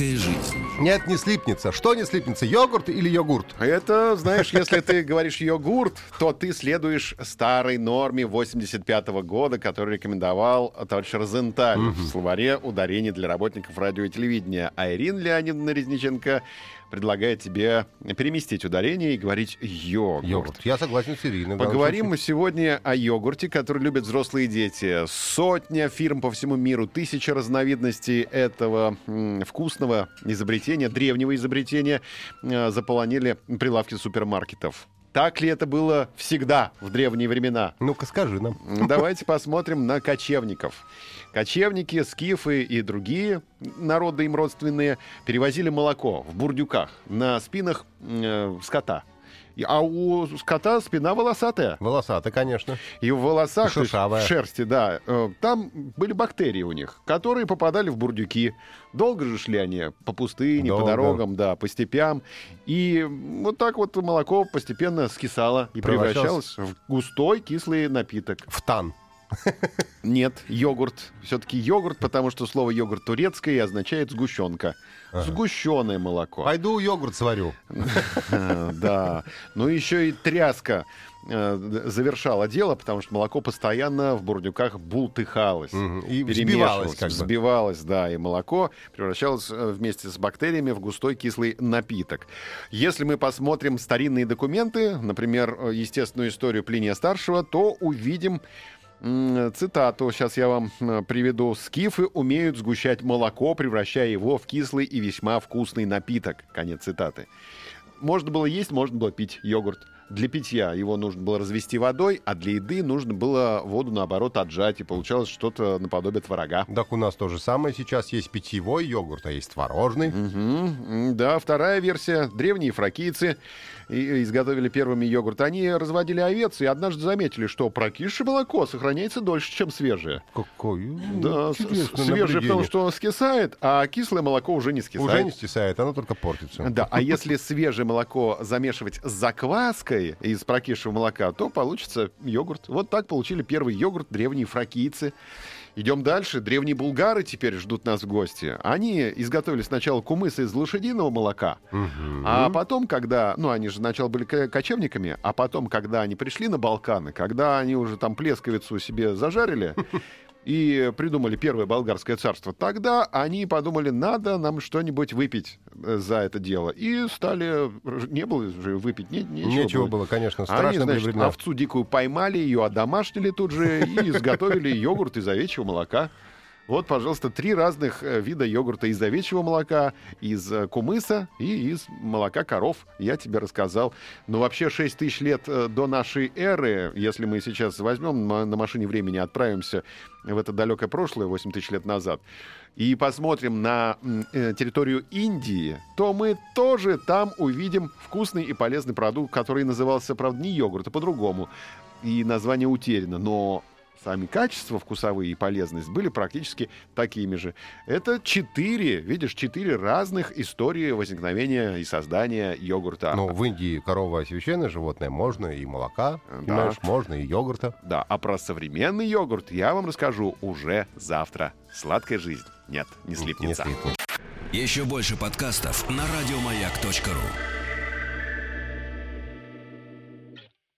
Сладкая жизнь. Нет, не слипнется. Что не слипнется, йогурт или йогурт? Это, знаешь, если ты говоришь йогурт, то ты следуешь старой норме 85 года, которую рекомендовал товарищ Розенталь в словаре ударений для работников радио и телевидения. А Ирина Леонидовна Резниченко предлагает тебе переместить ударение и говорить йогурт. Йогурт. Я согласен с Ириной. Поговорим мы сегодня о йогурте, который любят взрослые дети. Сотня фирм по всему миру, тысяча разновидностей этого м, вкусного изобретения, древнего изобретения э, заполонили прилавки супермаркетов. Так ли это было всегда в древние времена? Ну-ка, скажи нам. Давайте посмотрим на кочевников. Кочевники, скифы и другие народы им родственные перевозили молоко в бурдюках на спинах э, скота. А у скота спина волосатая. Волосатый, конечно. И в волосах, И в шерсти, да, э, там были бактерии у них, которые попадали в бурдюки. Долго же шли они по пустыне, по Долго. дорогам, да, по степям. И вот так вот молоко постепенно скисало и превращалось в густой кислый напиток. В тан. Нет, йогурт. Все-таки йогурт, потому что слово йогурт турецкое и означает сгущенка. Сгущенное молоко. Пойду йогурт сварю. Да. Ну еще и тряска э, завершала дело, потому что молоко постоянно в бурдюках бултыхалось. И взбивалось как бы. взбивалось, да, и молоко превращалось э, вместе с бактериями в густой кислый напиток. Если мы посмотрим старинные документы, например, э, естественную историю Плиния Старшего, то увидим цитату, сейчас я вам э, приведу. «Скифы умеют сгущать молоко, превращая его в кислый и весьма вкусный напиток». Конец цитаты. Можно было есть, можно было пить йогурт. Для питья его нужно было развести водой, а для еды нужно было воду, наоборот, отжать, и получалось что-то наподобие творога. Так у нас то же самое. Сейчас есть питьевой йогурт, а есть творожный. Мгм. Да, вторая версия. Древние фракийцы изготовили первыми йогурт. Они разводили овец и однажды заметили, что прокисшее молоко сохраняется дольше, чем свежее. Какое Да, свежее, потому что оно скисает, а кислое молоко уже не скисает. Уже не стесает, оно только портится. Да, а если свежее молоко замешивать с закваской из прокисшего молока, то получится йогурт. Вот так получили первый йогурт древние фракийцы. Идем дальше. Древние булгары теперь ждут нас в гости. Они изготовили сначала кумыс из лошадиного молока, Мгм. а потом, когда... Ну, они же сначала были ко- кочевниками, а потом, когда они пришли на Балканы, когда они уже там плесковицу себе зажарили и придумали первое болгарское царство, тогда они подумали, надо нам что-нибудь выпить э, за это дело. И стали... Не было же выпить, не- нечего, Нечего было, конечно. Они, Страшно были значит, времена. овцу дикую поймали, ее одомашнили тут же и изготовили йогурт из овечьего молока. Вот, пожалуйста, три разных э, вида йогурта из овечьего молока, из э, кумыса и из молока коров. Я тебе рассказал. Но вообще 6 тысяч лет э, до нашей эры, если мы сейчас возьмем на машине времени, отправимся в это далекое прошлое, 8 тысяч лет назад, и посмотрим на территорию Индии, то мы тоже там увидим вкусный и полезный продукт, который назывался, правда, не йогурт, а по-другому. И название утеряно, но сами качества вкусовые и полезность были практически такими же. Это четыре, видишь, четыре разных истории возникновения и создания йогурта. Ну, в Индии корова священное животное, можно и молока, Да. понимаешь, можно и йогурта. Да, а про современный йогурт я вам расскажу уже завтра. Сладкая жизнь. Нет, не слипнется. Не слипнет. Еще больше подкастов на радиомаяк.ру.